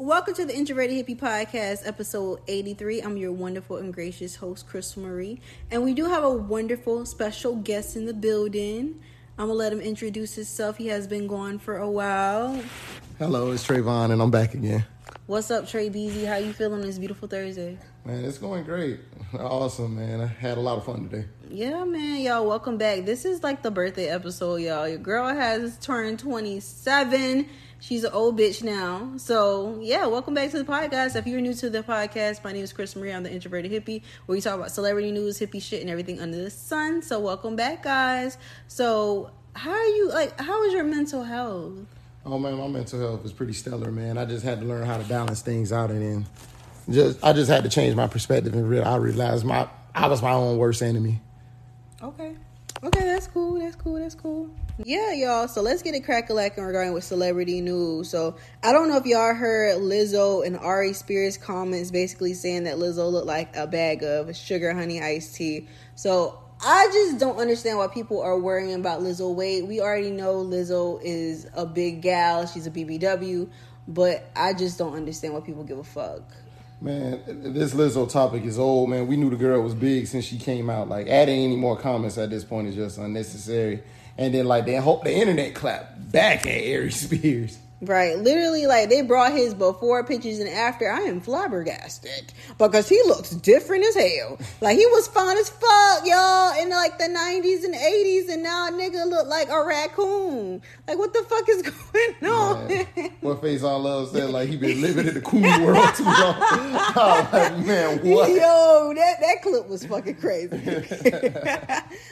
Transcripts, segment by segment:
Welcome to the Introverted Hippie Podcast, episode 83. I'm your wonderful and gracious host, Crystal Marie. And we do have a wonderful special guest in the building. I'm going to let him introduce himself. He has been gone for a while. Hello, it's Trayvon, and I'm back again. What's up, Trey Beezy? How you feeling this beautiful Thursday? Man, it's going great. Awesome, man. I had a lot of fun today. Yeah, man. Y'all, welcome back. This is like the birthday episode, y'all. Your girl has turned 27. She's an old bitch now. So, yeah, welcome back to the podcast. If you're new to the podcast, my name is Chris Marie. I'm the introverted hippie, where we talk about celebrity news, hippie shit, and everything under the sun. So, welcome back, guys. So, how are you? Like, how is your mental health? Oh man, my mental health is pretty stellar, man. I just had to learn how to balance things out, and then just I just had to change my perspective and real. I realized my I was my own worst enemy. Okay. Okay, that's cool. That's cool. That's cool. Yeah, y'all. So let's get it crack a lacking regarding with celebrity news. So I don't know if y'all heard Lizzo and Ari Spears comments basically saying that Lizzo looked like a bag of sugar honey iced tea. So I just don't understand why people are worrying about Lizzo weight. We already know Lizzo is a big gal. She's a BBW, but I just don't understand why people give a fuck. Man, this Lizzo topic is old, man. We knew the girl was big since she came out. Like adding any more comments at this point is just unnecessary. And then like they hope the internet clap back at Ari Spears. Right, literally, like they brought his before pictures and after. I am flabbergasted because he looks different as hell. Like he was fine as fuck, y'all, in like the nineties and eighties, and now a nigga look like a raccoon. Like what the fuck is going on? Man, what Faizon Love said like he been living in the cool world too long. oh, like, man, what? Yo, that that clip was fucking crazy.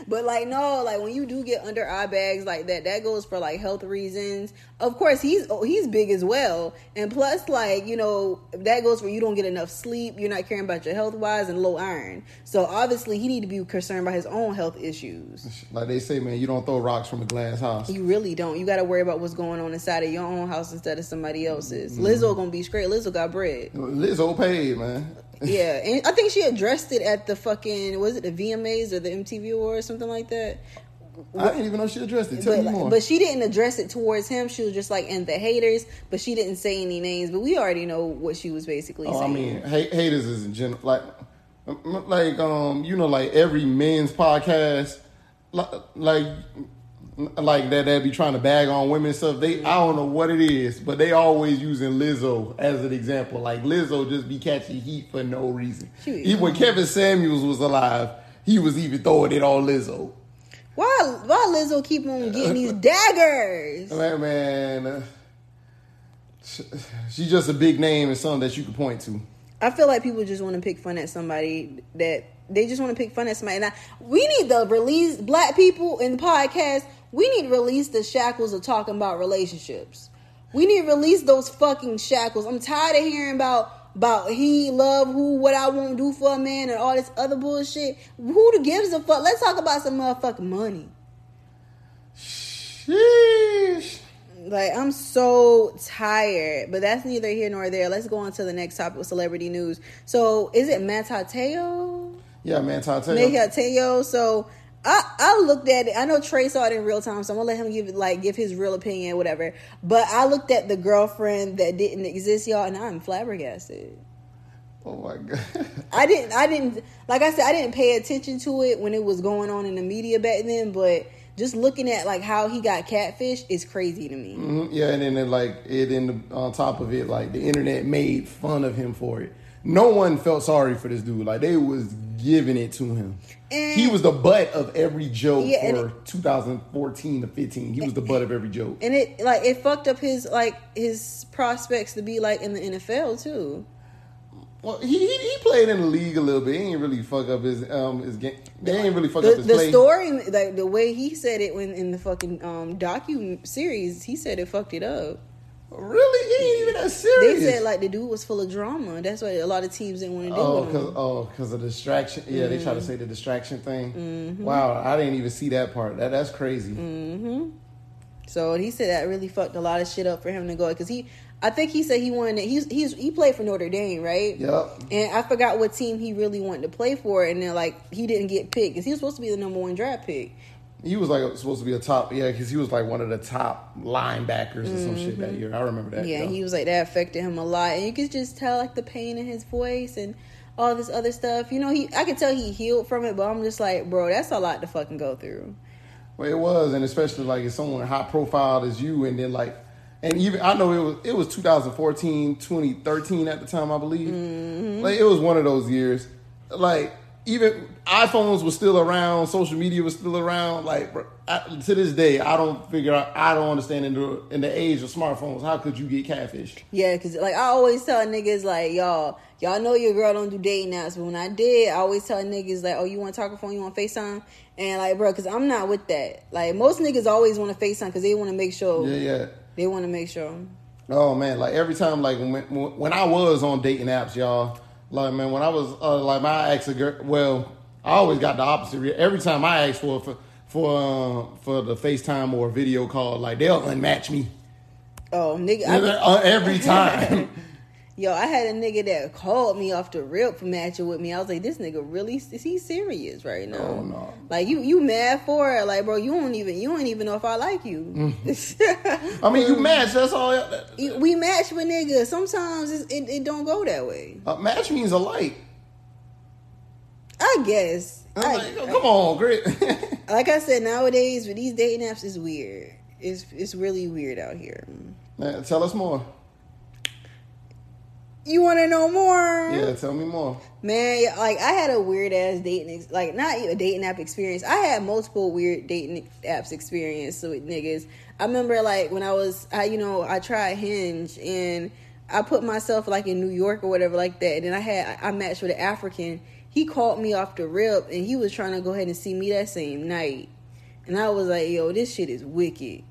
but like no, like when you do get under eye bags like that, that goes for like health reasons. Of course, he's he's big as well, and plus, like you know, that goes for you don't get enough sleep, you're not caring about your health wise, and low iron. So obviously, he need to be concerned about his own health issues. Like they say, man, you don't throw rocks from a glass house. You really don't. You got to worry about what's going on inside of your own house instead of somebody else's. Mm-hmm. Lizzo gonna be straight. Lizzo got bread. Lizzo paid, man. yeah, and I think she addressed it at the fucking was it the VMAs or the MTV Awards something like that. I didn't even know she addressed it. Tell but, me more. But she didn't address it towards him. She was just like, and the haters. But she didn't say any names. But we already know what she was basically oh, saying. I mean, haters is in general, like, like um, you know, like every men's podcast, like, like, like that they be trying to bag on women stuff. They, I don't know what it is, but they always using Lizzo as an example. Like Lizzo just be catching heat for no reason. Even when Kevin Samuels was alive, he was even throwing it on Lizzo. Why why Lizzo keep on getting these daggers? Man, man, uh, she's just a big name and something that you can point to. I feel like people just want to pick fun at somebody that they just want to pick fun at somebody. Now we need to release black people in the podcast. We need to release the shackles of talking about relationships. We need to release those fucking shackles. I'm tired of hearing about about he love who what I won't do for a man and all this other bullshit. Who gives a fuck? Let's talk about some motherfucking money. Sheesh. Like I'm so tired, but that's neither here nor there. Let's go on to the next topic with celebrity news. So is it Manti Teo? Yeah, Manti Teo. Manti Teo. So I, I looked at it. I know Trey saw it in real time, so I'm gonna let him give like give his real opinion, whatever. But I looked at the girlfriend that didn't exist, y'all, and I'm flabbergasted. Oh my god! I didn't. I didn't. Like I said, I didn't pay attention to it when it was going on in the media back then. But just looking at like how he got catfish is crazy to me. Mm-hmm. Yeah, and then like it in the, on top of it, like the internet made fun of him for it. No one felt sorry for this dude. Like they was giving it to him. And he was the butt of every joke yeah, for it, 2014 to 15. He was the butt of every joke. And it like it fucked up his like his prospects to be like in the NFL too. Well, he, he, he played in the league a little bit. He ain't really fuck up his um his game. They ain't really fuck the, up his the play. story, like the way he said it when in the fucking um docu series, he said it fucked it up. Really? He ain't even that serious. They said like the dude was full of drama. That's why a lot of teams didn't want to do oh, it. Cause, oh, because of distraction. Yeah, mm-hmm. they try to say the distraction thing. Mm-hmm. Wow, I didn't even see that part. That that's crazy. Mm-hmm. So he said that really fucked a lot of shit up for him to go because he, I think he said he wanted. He's he's he played for Notre Dame, right? Yep. And I forgot what team he really wanted to play for, and then like he didn't get picked because he was supposed to be the number one draft pick. He was like supposed to be a top, yeah, because he was like one of the top linebackers or some shit that year. I remember that. Mm-hmm. Yeah, though. he was like that affected him a lot, and you could just tell like the pain in his voice and all this other stuff. You know, he I could tell he healed from it, but I'm just like, bro, that's a lot to fucking go through. Well, it was, and especially like if someone high profile as you, and then like, and even I know it was it was 2014, 2013 at the time, I believe. Mm-hmm. Like it was one of those years. Like even iPhones were still around, social media was still around. Like I, to this day, I don't figure out. I don't understand in the in the age of smartphones, how could you get catfished? Yeah, cause like I always tell niggas like y'all, y'all know your girl don't do dating apps, but when I did, I always tell niggas like, oh, you want to talk on phone, you want Facetime, and like, bro, cause I'm not with that. Like most niggas always want to Facetime because they want to make sure Yeah, yeah. they want to make sure. Oh man, like every time, like when when I was on dating apps, y'all, like man, when I was uh, like my ex, a girl, well, I always got the opposite. Every time I asked for for for uh, for the FaceTime or video call, like they'll unmatch me Oh, nigga, I, Uh, every time. Yo, I had a nigga that called me off the rip for matching with me. I was like, this nigga really is he serious right now? Oh, no. Like you you mad for it? Like, bro, you don't even you don't even know if I like you. I mean, you match. That's all. We match with niggas. Sometimes it it don't go that way. Uh, match means a alike. I guess. I'm like, come on, great. like I said, nowadays with these dating apps, it's weird. It's it's really weird out here. Man, tell us more. You want to know more? Yeah, tell me more. Man, like I had a weird ass dating, ex- like not a dating app experience. I had multiple weird dating apps experience with niggas. I remember like when I was, I you know, I tried Hinge and I put myself like in New York or whatever like that. And then I had I matched with an African. He called me off the rip and he was trying to go ahead and see me that same night. And I was like, yo, this shit is wicked.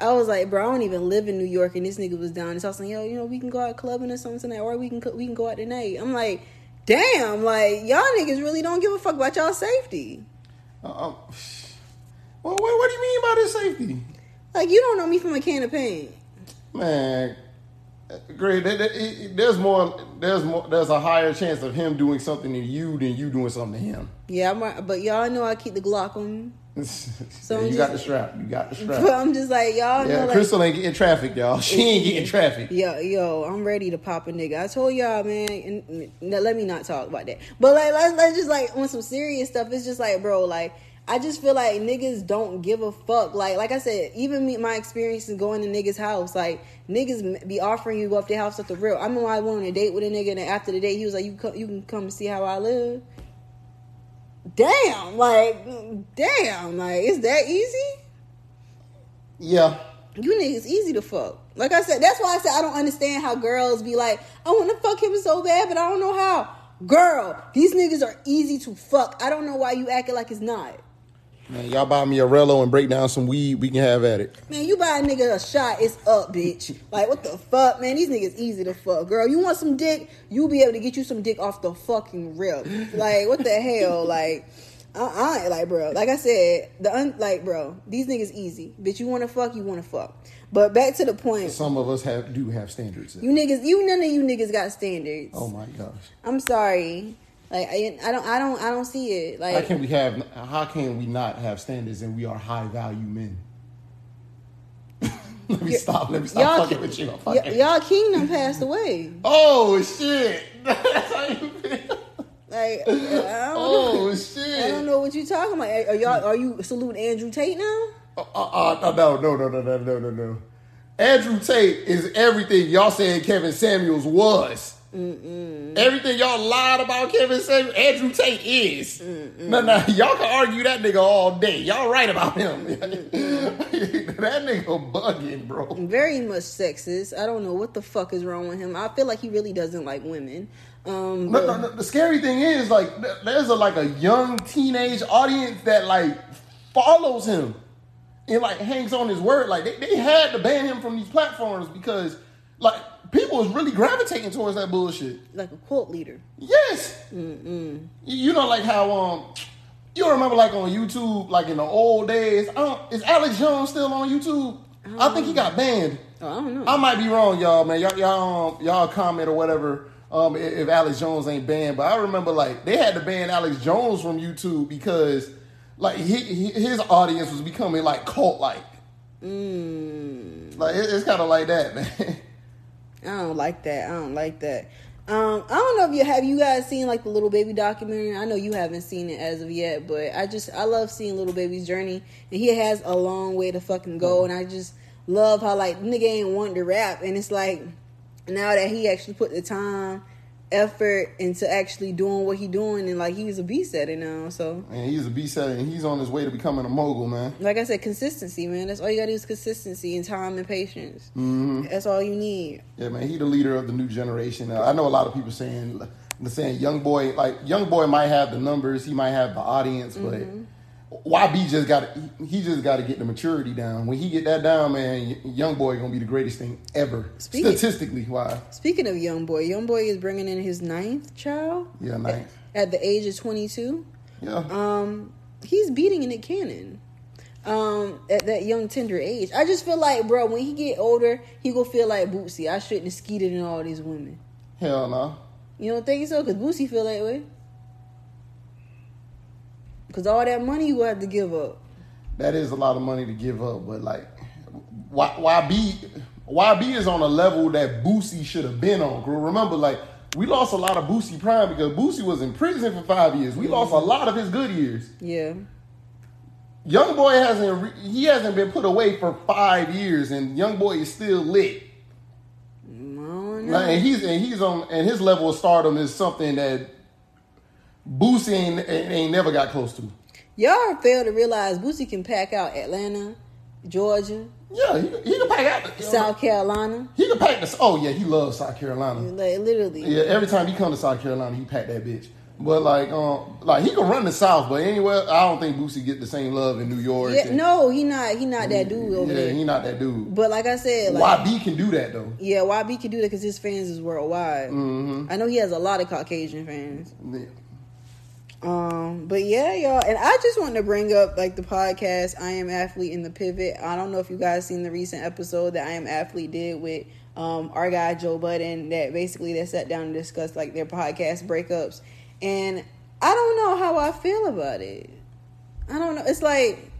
I was like, bro, I don't even live in New York, and this nigga was down. So I was like, yo, you know, we can go out clubbing or something tonight, or we can we can go out tonight. I'm like, damn, like y'all niggas really don't give a fuck about y'all safety. Uh, um, well, what, what do you mean by this safety? Like you don't know me from a can of paint. Man, great. there- there- There's more. There's more. There's a higher chance of him doing something to you than you doing something to him. Yeah, I'm, but y'all know I keep the Glock on. So I'm you got the strap. You got the But strap. I'm just like y'all Yeah, know, like, Crystal ain't getting traffic, y'all. She ain't getting traffic. Yo, yo, I'm ready to pop a nigga. I told y'all, man. And, no, let me not talk about that. But like, let's let's just like on some serious stuff. It's just like, bro, like I just feel like niggas don't give a fuck. Like, like I said, even me, my experience is going to niggas' house. Like niggas be offering you go up their house at the real. I remember I went on a date with a nigga, and then after the date, he was like, "You you can come and see how I live." Damn, like, damn, like, is that easy? Yeah. You niggas easy to fuck. Like I said, that's why I said I don't understand how girls be like, I want to fuck him so bad, but I don't know how. Girl, these niggas are easy to fuck. I don't know why you acting like it's not. Man, y'all buy me a Rello and break down some weed. We can have at it. Man, you buy a nigga a shot, it's up, bitch. Like, what the fuck, man? These niggas easy to fuck. Girl, you want some dick? You'll be able to get you some dick off the fucking rip. Like, what the hell? Like, I, uh like, bro. Like I said, the un- like, bro, these niggas easy. Bitch, you want to fuck? You want to fuck. But back to the point. Some of us have do have standards. You niggas, you none of you niggas got standards. Oh my gosh. I'm sorry. Like I, I don't, I don't, I don't see it. Like how can we have? How can we not have standards and we are high value men? Let me stop. Let me stop fucking with you. Y- y'all kingdom passed away. Oh shit! That's how you feel. Like I don't, Oh shit. I don't know what you're talking about. Are y'all, are you saluting Andrew Tate now? Uh, uh, uh, no, no, no, no, no, no, no, no. Andrew Tate is everything y'all saying Kevin Samuels was. Everything y'all lied about Kevin Samuels, Andrew Tate is. No, no, y'all can argue that nigga all day. Y'all right about him. that nigga bugging, bro. Very much sexist. I don't know what the fuck is wrong with him. I feel like he really doesn't like women. Um, No, no, no, the scary thing is, like, there's a like a young teenage audience that like follows him and like hangs on his word. Like, they, they had to ban him from these platforms because like people is really gravitating towards that bullshit. like a cult leader. Yes, you, you know, like how um, you remember like on YouTube, like in the old days. I is Alex Jones still on YouTube? I think he got banned. Oh, I don't know. I might be wrong, y'all, man. Y'all, y'all, um, y'all comment or whatever. Um, if, if Alex Jones ain't banned, but I remember like they had to ban Alex Jones from YouTube because like he, he, his audience was becoming like cult like. Mm. Like it, it's kind of like that, man. I don't like that. I don't like that. Um, I don't know if you have you guys seen like the Lil Baby documentary. I know you haven't seen it as of yet, but I just I love seeing Lil Baby's journey, and he has a long way to fucking go, and I just love how like nigga ain't want to rap, and it's like now that he actually put the time effort into actually doing what he doing and like he's a at it now so. And he's a at it and he's on his way to becoming a mogul man. Like i said consistency man. That's all you gotta do is consistency and time and patience. Mm-hmm. that's all you need. Yeah man he the leader of the new generation. Uh, i know a lot of people saying saying young boy like young boy might have the numbers he might have the audience but mm-hmm. YB just got he just got to get the maturity down. When he get that down, man, young boy gonna be the greatest thing ever, speaking, statistically wise. Speaking of young boy, young boy is bringing in his ninth child. Yeah, ninth at, at the age of twenty two. Yeah. Um, he's beating Nick Cannon. Um, at that young tender age, I just feel like, bro, when he get older, he gonna feel like Boosie. I shouldn't have skeeted in all these women. Hell no. You don't think so? Cause Boosie feel that way. Cause all that money you have to give up. That is a lot of money to give up, but like, YB, YB is on a level that Boosie should have been on. Remember, like we lost a lot of Boosie prime because Boosie was in prison for five years. We lost a mm-hmm. lot of his good years. Yeah. Young boy hasn't he hasn't been put away for five years, and young boy is still lit. Mm, like, and he's and he's on and his level of stardom is something that Boosie ain't, ain't never got close to. Y'all fail to realize Boosie can pack out Atlanta, Georgia. Yeah, he, he can pack out South Carolina. He can pack this. Oh yeah, he loves South Carolina. Like literally. Yeah, every time he come to South Carolina, he pack that bitch. But like, um, like he can run the South, but anywhere I don't think Boosie get the same love in New York. Yeah, and, no, he not. He not that dude over yeah, there. he not that dude. But like I said, like, YB can do that though. Yeah, YB can do that because his fans is worldwide. Mm-hmm. I know he has a lot of Caucasian fans. Yeah. Um, but yeah, y'all, and I just want to bring up like the podcast I Am Athlete in the Pivot. I don't know if you guys seen the recent episode that I Am Athlete did with um our guy Joe Budden that basically they sat down and discussed like their podcast breakups. And I don't know how I feel about it. I don't know. It's like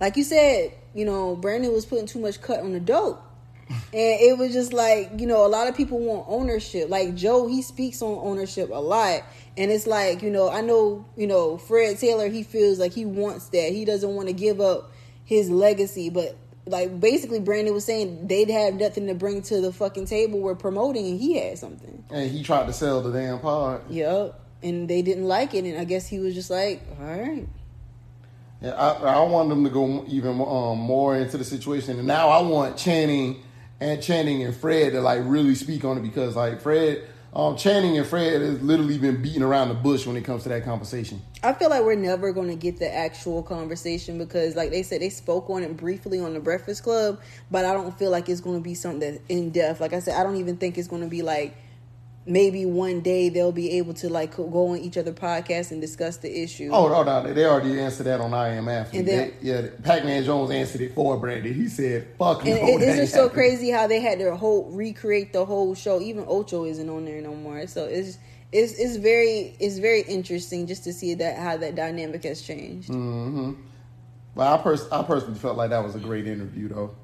like you said, you know, Brandon was putting too much cut on the dope. and it was just like, you know, a lot of people want ownership. Like Joe, he speaks on ownership a lot and it's like, you know, I know, you know, Fred Taylor, he feels like he wants that. He doesn't want to give up his legacy. But like basically Brandon was saying they'd have nothing to bring to the fucking table we're promoting and he had something. And he tried to sell the damn pod. Yep. And they didn't like it and I guess he was just like, All right. Yeah, I, I want them to go even um, more into the situation, and now I want Channing and Channing and Fred to like really speak on it because like Fred, um, Channing and Fred has literally been beating around the bush when it comes to that conversation. I feel like we're never going to get the actual conversation because, like they said, they spoke on it briefly on the Breakfast Club, but I don't feel like it's going to be something that's in depth. Like I said, I don't even think it's going to be like maybe one day they'll be able to like go on each other podcasts and discuss the issue. Oh no, no, they already answered that on I Am Athlete. And then, they, yeah, Pac Man Jones answered it for Brandon. He said, "Fuck no." it's just so crazy how they had to whole recreate the whole show. Even Ocho isn't on there no more. So it's it's it's very it's very interesting just to see that how that dynamic has changed. Mm-hmm. But I pers- I personally felt like that was a great interview though.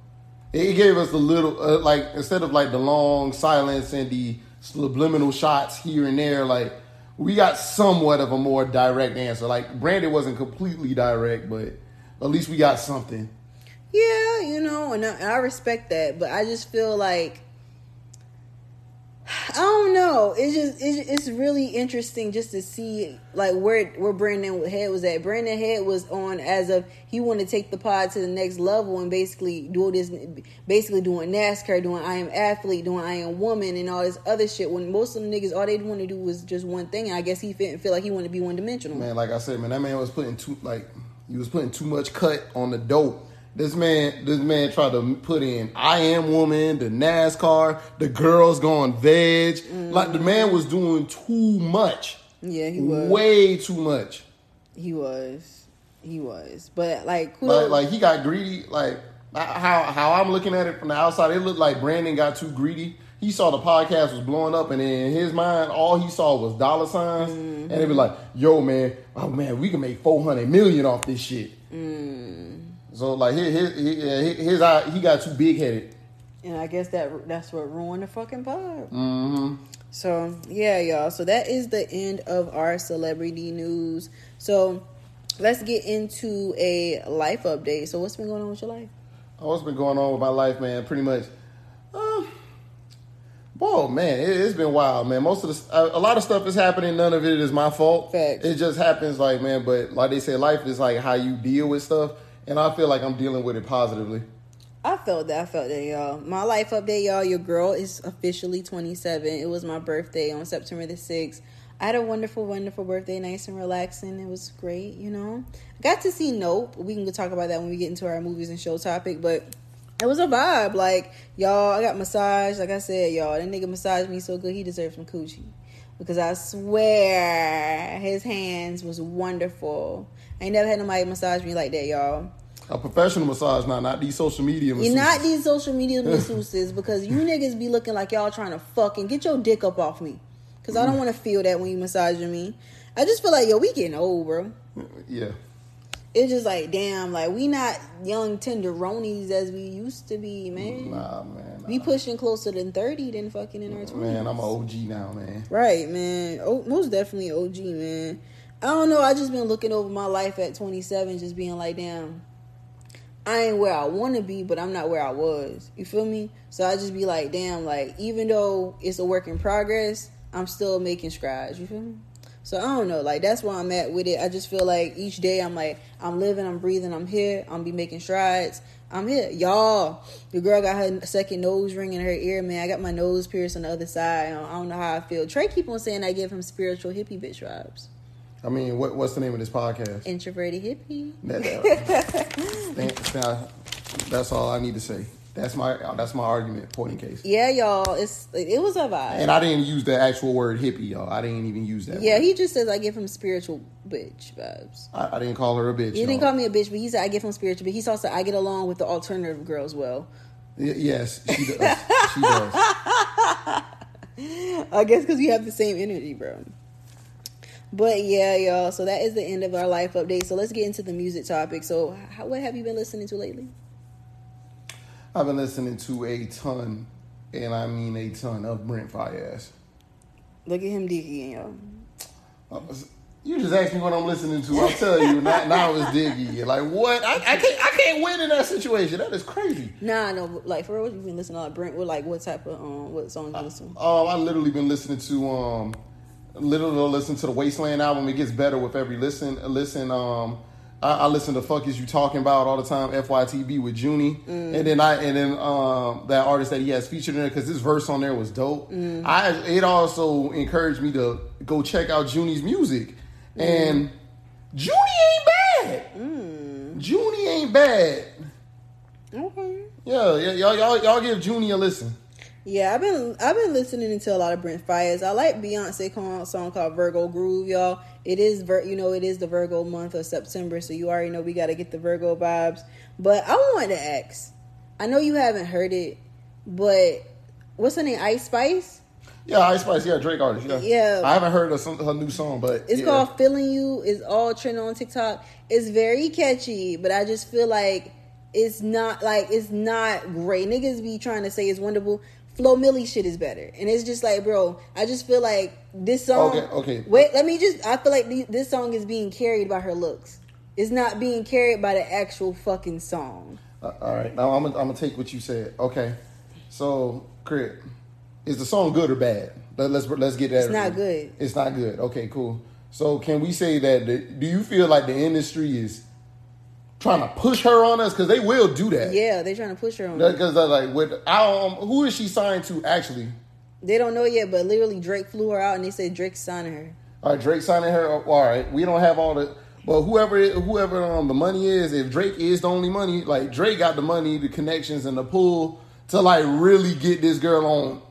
It gave us a little uh, like instead of like the long silence and the subliminal shots here and there. Like we got somewhat of a more direct answer. Like Brandon wasn't completely direct, but at least we got something. Yeah, you know, and I, I respect that, but I just feel like I don't know. It's just it's, it's really interesting just to see like where where Brandon head was at. Brandon head was on as of he wanted to take the pod to the next level and basically do this, basically doing NASCAR, doing I am athlete, doing I am woman, and all this other shit. When most of the niggas all they want to do was just one thing. And I guess he didn't feel like he wanted to be one dimensional. Man, like I said, man, that man was putting too like he was putting too much cut on the dope this man, this man tried to put in I am woman, the NASCAR, the girls going veg. Mm-hmm. Like the man was doing too much. Yeah, he was way too much. He was, he was. But like, like, like he got greedy. Like how how I'm looking at it from the outside, it looked like Brandon got too greedy he saw the podcast was blowing up, and in his mind, all he saw was dollar signs, Mm-hmm. and they be like, "Yo, man, oh man, we can make four hundred million off this shit." Mm. So like his his his, eye, he got too big headed. And I guess that that's what ruined the fucking pod. Mm-hmm. So yeah, y'all. So that is the end of our celebrity news. So let's get into a life update. So what's been going on with your life? Oh, what's been going on with my life, man? Pretty much. Uh, whoa, man, it, it's been wild, man. Most of the a, a lot of stuff is happening. None of it is my fault. Facts. It just happens, like man. But like they say, life is like how you deal with stuff, and I feel like I'm dealing with it positively. I felt that. I felt that, y'all. My life update, y'all. Your girl is officially 27. It was my birthday on September the 6th. I had a wonderful, wonderful birthday, nice and relaxing. It was great, you know. I got to see Nope. We can go talk about that when we get into our movies and show topic, but it was a vibe. Like, y'all, I got massaged. Like I said, y'all, that nigga massaged me so good, he deserves some coochie. Because I swear his hands was wonderful. I ain't never had nobody massage me like that, y'all. A professional massage now, not these social media. You're not these social media masseuses because you niggas be looking like y'all trying to fucking get your dick up off me. Because I don't mm. want to feel that when you massaging me. I just feel like, yo, we getting old, bro. Yeah. It's just like, damn, like we not young tenderonies as we used to be, man. Nah, man. We pushing closer than 30 than fucking in our 20s. Man, I'm an OG now, man. Right, man. Oh, most definitely OG, man. I don't know. I just been looking over my life at 27, just being like, damn, I ain't where I want to be, but I'm not where I was. You feel me? So I just be like, damn, like even though it's a work in progress, I'm still making strides. You feel me? So I don't know. Like that's where I'm at with it. I just feel like each day I'm like, I'm living, I'm breathing, I'm here. I'm be making strides. I'm here, y'all. The girl got her second nose ring in her ear, man. I got my nose pierced on the other side. I don't know how I feel. Trey keep on saying I give him spiritual hippie bitch vibes. I mean, what, what's the name of this podcast? Introverted hippie. That- that- that's all I need to say. That's my that's my argument. Point in case. Yeah, y'all. It's it was a vibe. And I didn't use the actual word hippie, y'all. I didn't even use that. Yeah, word. he just says I give him spiritual bitch vibes. I, I didn't call her a bitch. He didn't call me a bitch, but he said I give him spiritual. But he's also I get along with the alternative girls well. Y- yes, she does. she does. I guess because we have the same energy, bro. But yeah, y'all. So that is the end of our life update. So let's get into the music topic. So, how, what have you been listening to lately? I've been listening to a ton, and I mean a ton of Brent Faiyaz. Look at him digging, y'all. You just asked me what I'm listening to. I'll tell you. Now, now it's Diggy. Like what? I, I can't. I can't win in that situation. That is crazy. Nah, no, like for real, what you been listening to? Like Brent, what like what type of um what songs you listen? to? Um, I literally been listening to um, literally listen to the Wasteland album. It gets better with every listen. Listen, um, I, I listen to "Fuck Is You Talking About" all the time. FYTB with Joony, and then I and then um that artist that he has featured in it because this verse on there was dope. I it also encouraged me to go check out Joony's music, and Joony ain't bad. Mm. Joony ain't bad. Okay. Yeah, yeah, y'all, y'all, y'all give Joony a listen. Yeah, I've been I've been listening to a lot of Brent Faiyaz. I like Beyonce call- song called Virgo Groove, y'all. It is Vir- you know it is the Virgo month of September, so you already know we got to get the Virgo vibes. But I want to ask. I know you haven't heard it, but what's her name? Ice Spice. Yeah, Ice Spice, yeah, Drake artist, yeah. Yeah. I haven't heard of some, her new song, but It's yeah. called Feeling You. It's all trending on TikTok. It's very catchy, but I just feel like it's not like it's not great. Niggas be trying to say it's wonderful. Flo Milli shit is better, and it's just like, bro, I just feel like this song. Okay, okay. Wait, let me just. I feel like the- this song is being carried by her looks. It's not being carried by the actual fucking song. Uh, all right, now I'm gonna, I'm gonna take what you said. Okay, so Crit, is the song good or bad? Let, let's let's get that. It's not good. It's not good. Okay, cool. So can we say that? The, do you feel like the industry is trying to push her on us? Because they will do that. Yeah, they're trying to push her on. Because like with um, who is she signed to actually? They don't know yet, but literally Drake flew her out, and they said Drake's signing her. All right, Drake signing her. All right, we don't have all the. But whoever whoever um the money is, if Drake is the only money, like Drake got the money, the connections, and the pull to like really get this girl on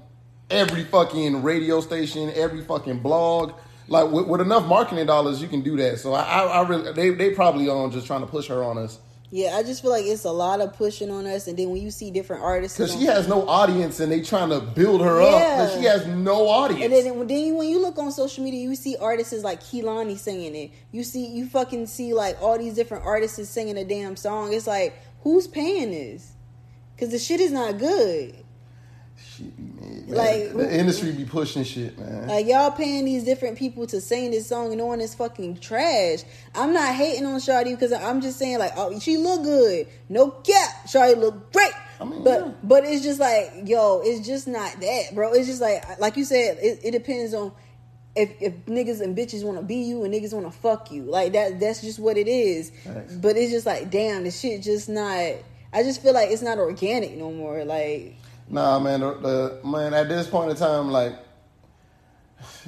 every fucking radio station, every fucking blog. Like with, with enough marketing dollars, you can do that. So I, I, I really they they probably on just trying to push her on us Yeah, I just feel like it's a lot of pushing on us, and then when you see different artists, Because she has no audience and they trying to build her up. Yeah. But she has no audience. And then, then when you look on social media, you see artists like Kehlani singing it. You see, you fucking see like all these different artists singing a damn song. It's like, who's paying this? Because the shit is not good. Shit be man. Like, the industry be pushing shit, man. Like y'all paying these different people to sing this song and knowing it's fucking trash. I'm not hating on Shawty because I'm just saying like, oh, she look good. No cap, Shawty look great. I mean, but yeah. but it's just like, yo, it's just not that, bro. It's just like, like you said, it, it depends on if if niggas and bitches want to be you and niggas want to fuck you. Like that, that's just what it is. Facts. But it's just like, damn, the shit just not. I just feel like it's not organic no more. Like, Nah, man. The, the man at this point in time, like,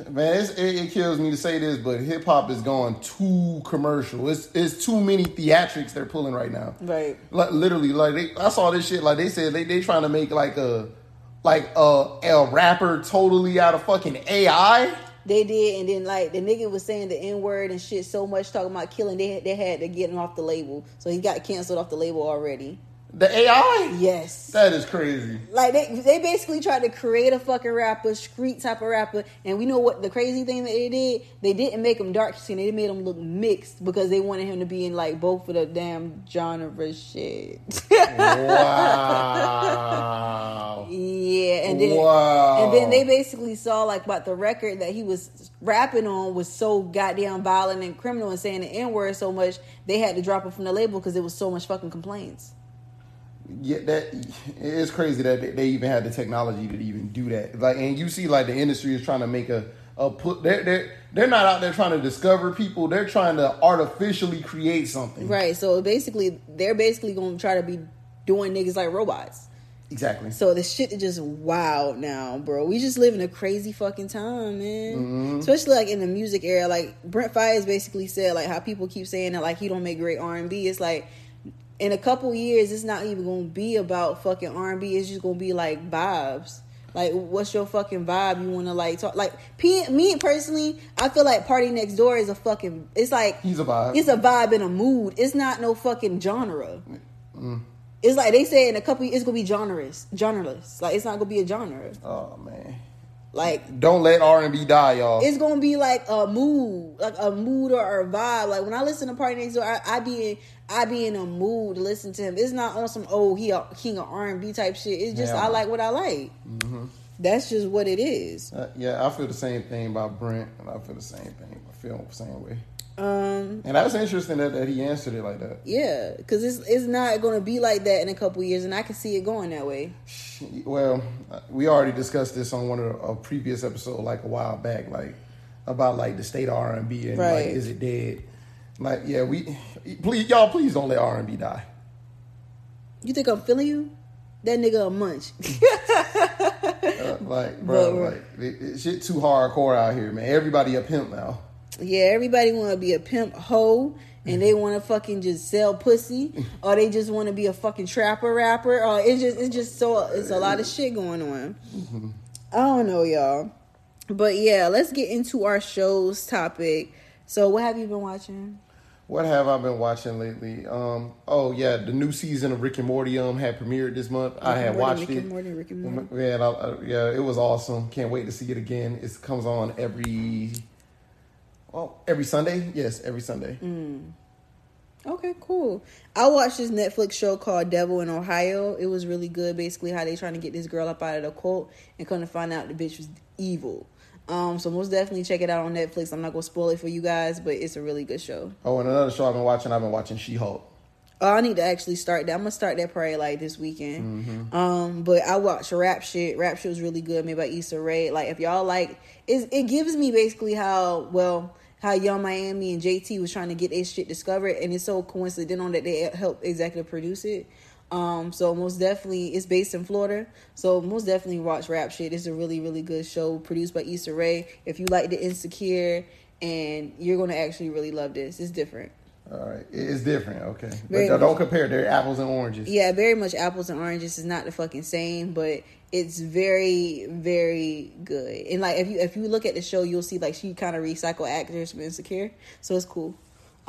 man, it's, it, it kills me to say this, but hip hop is going too commercial. It's it's too many theatrics they're pulling right now. right. Like literally, like they, I saw this shit. Like they said, they they trying to make like a like a a rapper totally out of fucking AI. They did, and then like the nigga was saying the n word and shit so much, talking about killing. They they had to get him off the label, so he got canceled off the label already. The AI. Yes, That is crazy. like they they basically tried to create a fucking rapper, street type of rapper, and we know what the crazy thing that they did. They didn't make him dark skin. They made him look mixed because they wanted him to be in like both of the damn genre shit. Wow. yeah, and then Wow. and then they basically saw like about the record that he was rapping on was so goddamn violent and criminal and saying the n word so much they had to drop it from the label because it was so much fucking complaints. Yeah, that it's crazy that they- even had the technology to even do that. Like, and you see, like the industry is trying to make a a put. They're they're they're not out there trying to discover people. They're trying to artificially create something. Right. So basically, they're basically going to try to be doing niggas like robots. Exactly. So the shit is just wild now, bro. We just live in a crazy fucking time, man. Mm-hmm. Especially like in the music era. Like Brent Faiyaz basically said, like how people keep saying that like he don't make great R and B. It's like in a couple years, it's not even gonna be about fucking R and B. It's just gonna be like vibes. Like, what's your fucking vibe? You want to like talk? Like, P- me personally, I feel like PartyNextDoor is a fucking. It's like He's a vibe. it's a vibe and a mood. It's not no fucking genre. Mm. It's like they say in a couple. It's gonna be genres, genreless. Like it's not gonna be a genre. Oh man. Like Don't let R and B die, y'all. it's gonna be like a mood, like a mood or a vibe. Like when I listen to PartyNextDoor, I, I be in, I be in a mood to listen to him. It's not on some oh he a king of R and B type shit. It's just Yeah. I like what I like. That's just what it is. Uh, yeah, I feel the same thing about Brent, and I feel the same thing. I feel the same way. Um, And that's interesting that, that he answered it like that. yeah, because it's it's not gonna be like that in a couple years, and I can see it going that way. Well, we already discussed this on one of the, a previous episode, like a while back, like about like the state of R and B and like is it dead? Like, yeah, we please y'all please don't let R and B die. You think I'm feeling you? That nigga a munch. Uh, like, bro, But- like it, it, shit too hardcore out here, man. Everybody a pimp now. Yeah, everybody want to be a pimp hoe, and they want to fucking just sell pussy, or they just want to be a fucking trapper rapper, or it's just it's just so it's a lot of shit going on. I don't know, y'all, but yeah, let's get into our show's topic. So, what have you been watching? What have I been watching lately? Um, oh yeah, the new season of Rick and Morty um had premiered this month. I Rick had and Morty, watched Rick it. and Morty, Rick and Morty. Yeah, I, I- yeah, it was awesome. Can't wait to see it again. It comes on every, well, every Sunday. Yes, every Sunday. Mm. Okay, cool. I watched this Netflix show called Devil in Ohio. It was really good. Basically, how they trying to get this girl up out of the cult and come to find out the bitch was evil. Um, so most definitely check it out on Netflix. I'm not gonna spoil it for you guys, but it's a really good show. Oh, and another show I've been watching. I've been watching She Hulk. Oh, I need to actually start that. I'm gonna start that probably like this weekend. Um, but I watched Rap Shit. Rap Shit was really good, made by Issa Rae. Like if y'all like, it, it gives me basically how well how Young Miami and JT was trying to get their shit discovered, and it's so coincidental that they helped executive produce it. Um, so most definitely, it's based in Florida. So most definitely watch Rap Shit. It's a really really good show produced by Issa Rae. If you like the Insecure, and you're gonna actually really love this. It's different. All right, it's different. Okay, Very but much. don't compare. They're apples and oranges. Yeah, very much apples and oranges is not the fucking same, but it's very, very good. And like if you if you look at the show, you'll see like she kind of recycle actors from Insecure, so it's cool.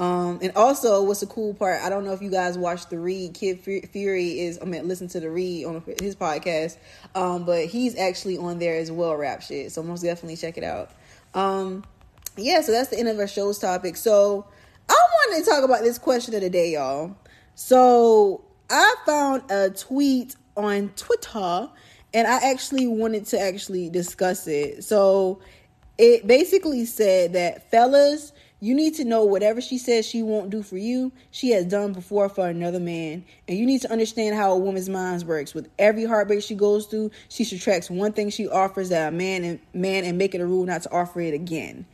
Um, and also, what's the cool part? I don't know if you guys watched the read. Kid Fury is, I mean, listen to the read on his podcast. Um, but he's actually on there as well, rap shit. So most definitely check it out. Um, yeah, so that's the end of our show's topic. So I wanted to talk about this question of the day, y'all. So I found a tweet on Twitter and I actually wanted to actually discuss it. So it basically said that fellas, you need to know whatever she says she won't do for you, she has done before for another man. And you need to understand how a woman's mind works. With every heartbreak she goes through, she subtracts one thing she offers that a man and man and make it a rule not to offer it again.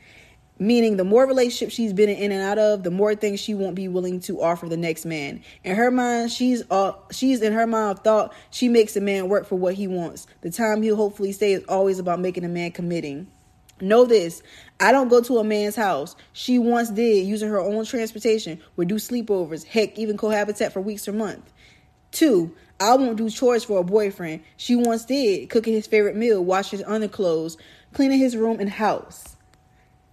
Meaning, the more relationships she's been in and out of, the more things she won't be willing to offer the next man. In her mind, she's uh, she's in her mind of thought. She makes a man work for what he wants. The time he'll hopefully stay is always about making a man committing. Know this. I don't go to a man's house. She once did, using her own transportation, would do sleepovers, heck, even cohabitate for weeks or months. Two, I won't do chores for a boyfriend. She once did, cooking his favorite meal, washing his underclothes, cleaning his room and house.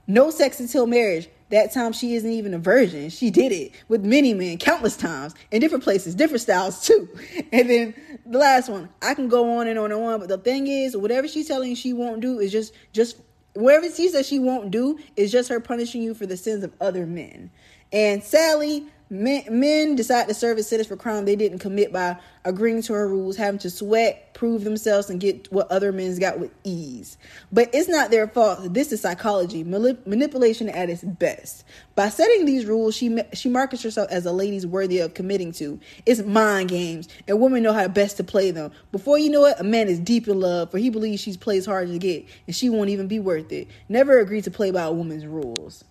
No sex until marriage. That time she isn't even a virgin. She did it with many men, countless times, in different places, different styles too. And then the last one, I can go on and on and on, but the thing is, whatever she's telling you she won't do is just just whatever she says she won't do is just her punishing you for the sins of other men. And sadly, Men, men decide to serve as sentences for crime they didn't commit by agreeing to her rules, having to sweat, prove themselves, and get what other men's got with ease. But it's not their fault. This is psychology, manip- manipulation at its best. By setting these rules, she she markets herself as a lady's worthy of committing to. It's mind games, and women know how best to play them. Before you know it, a man is deep in love, for he believes she plays hard to get, and she won't even be worth it. Never agree to play by a woman's rules.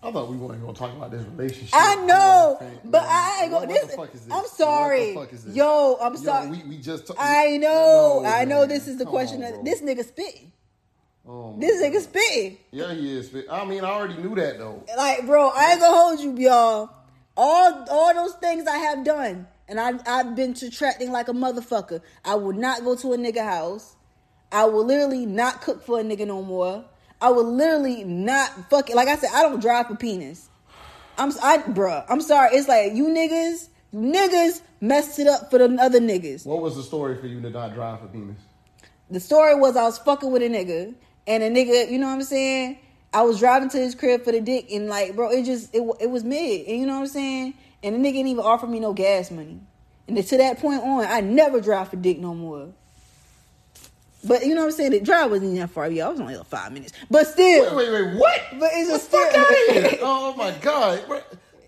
I thought we weren't gonna talk about this relationship. I know, but I ain't gonna. What, This, this, I'm sorry, yo. I'm sorry. We, we just. T- I know. No, I know. Man. This is the Come question. On, that, this nigga spitting. Oh this nigga spitting. Yeah, he is spitting. I mean, I already knew that though. Like, bro, I ain't gonna hold you, y'all. All all those things I have done, and I I've been subtracting like a motherfucker. I will not go to a nigga house. I will literally not cook for a nigga no more. I would literally not fuck it. Like I said, I don't drive for penis. I'm I bruh. I'm sorry. It's like you niggas, you niggas messed it up for the other niggas. What was the story for you to not drive for penis? The story was I was fucking with a nigga, and a nigga, you know what I'm saying? I was driving to his crib for the dick, and like, bro, it just it it was mid, and you know what I'm saying? And the nigga didn't even offer me no gas money. And to that point on, I never drive for dick no more. But you know what I'm saying? The drive wasn't that far. Yeah, I was only like five minutes. But still. Wait, wait, wait. What? But it's just still. Oh, oh my god.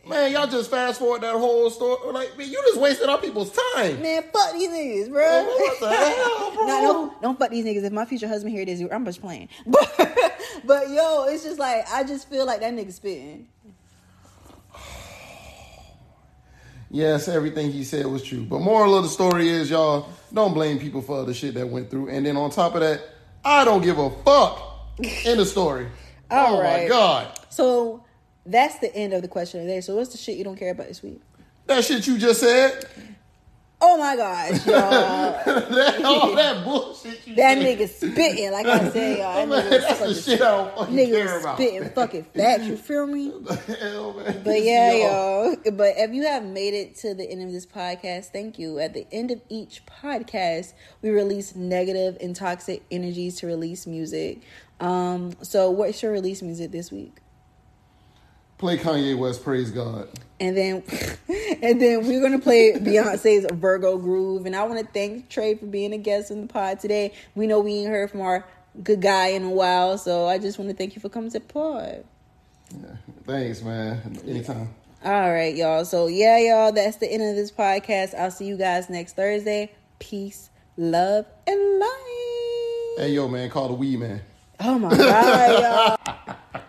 Man, y'all just fast forward that whole story. Like, man, you just wasted our people's time. Man, fuck these niggas, bro. Man, what the hell, bro? no, don't, don't fuck these niggas. If my future husband here it is, I'm just playing. But, but yo, it's just like I just feel like that nigga spitting. Yes, everything he said was true. But moral of the story is, y'all don't blame people for the shit that went through. And then on top of that, I don't give a fuck in the story. All oh right. my god. So that's the end of the question of day. So what's the shit you don't care about this week? That shit you just said. Oh my gosh, y'all. that, all that bullshit you That nigga spitting, like I said, y'all. That nigga That's the shit I don't fucking nigga care about. spitting fucking facts, you feel me? Hell, man. But yeah, y'all. But if you have made it to the end of this podcast, thank you. At the end of each podcast, we release negative and toxic energies to release music. Um, so what's your release music this week? Play Kanye West, praise God. And then and then we're gonna play Beyonce's Virgo Groove. And I wanna thank Trey for being a guest in the pod today. We know we ain't heard from our good guy in a while, so I just wanna thank you for coming to the pod. Yeah, thanks, man. Anytime. All right, y'all. So yeah, y'all, that's the end of this podcast. I'll see you guys next Thursday. Peace, love, and light. Hey yo, man, call the weed man. Oh my god, y'all.